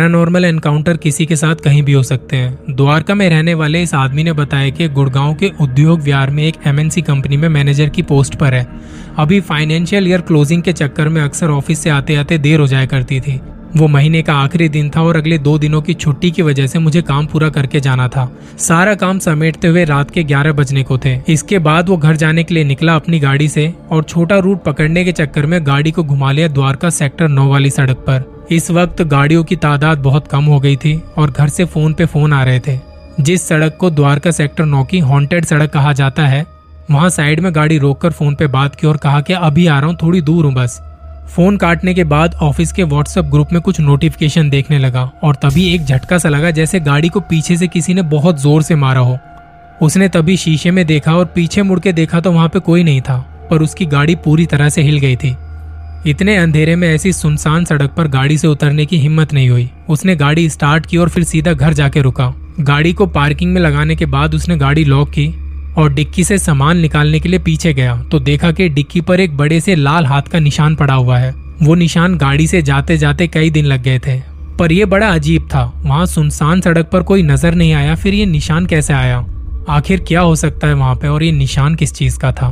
Paranormal encounter किसी के साथ कहीं भी हो सकते हैं। द्वारका में रहने वाले इस आदमी ने बताया कि गुड़गांव के उद्योग विहार में एक एमएनसी कंपनी में मैनेजर की पोस्ट पर है। अभी फाइनेंशियल ईयर क्लोजिंग के चक्कर में अक्सर ऑफ़िस से आते आते देर हो जाया करती थी। वो महीने का आखिरी दिन था और अगले दो दिनों की छुट्टी की वजह से मुझे काम पूरा करके जाना था। सारा काम समेटते हुए रात के ग्यारह बजने को थे। इसके बाद वो घर जाने के लिए निकला अपनी गाड़ी से और छोटा रूट पकड़ने के चक्कर में गाड़ी को घुमा लिया द्वारका सेक्टर नौ वाली सड़क पर। इस वक्त गाड़ियों की तादाद बहुत कम हो गई थी और घर से फ़ोन पे फ़ोन आ रहे थे। जिस सड़क को द्वारका सेक्टर नौ की हॉन्टेड सड़क कहा जाता है, वहाँ साइड में गाड़ी रोककर फ़ोन पे बात की और कहा कि अभी आ रहा हूँ, थोड़ी दूर हूँ बस। फ़ोन काटने के बाद ऑफ़िस के व्हाट्सएप ग्रुप में कुछ नोटिफिकेशन देखने लगा और तभी एक झटका सा लगा जैसे गाड़ी को पीछे से किसी ने बहुत ज़ोर से मारा हो। उसने तभी शीशे में देखा और पीछे मुड़ के देखा तो वहाँ पे कोई नहीं था, पर उसकी गाड़ी पूरी तरह से हिल गई थी। इतने अंधेरे में ऐसी सुनसान सड़क पर गाड़ी से उतरने की हिम्मत नहीं हुई। उसने गाड़ी स्टार्ट की और फिर सीधा घर जाके रुका। गाड़ी को पार्किंग में लगाने के बाद उसने गाड़ी लॉक की और डिक्की से सामान निकालने के लिए पीछे गया तो देखा कि डिक्की पर एक बड़े से लाल हाथ का निशान पड़ा हुआ है। वो निशान गाड़ी से जाते जाते कई दिन लग गए थे। पर यह बड़ा अजीब था। वहाँ सुनसान सड़क पर कोई नज़र नहीं आया, फिर ये निशान कैसे आया? आखिर क्या हो सकता है वहाँ पे, और ये निशान किस चीज़ का था?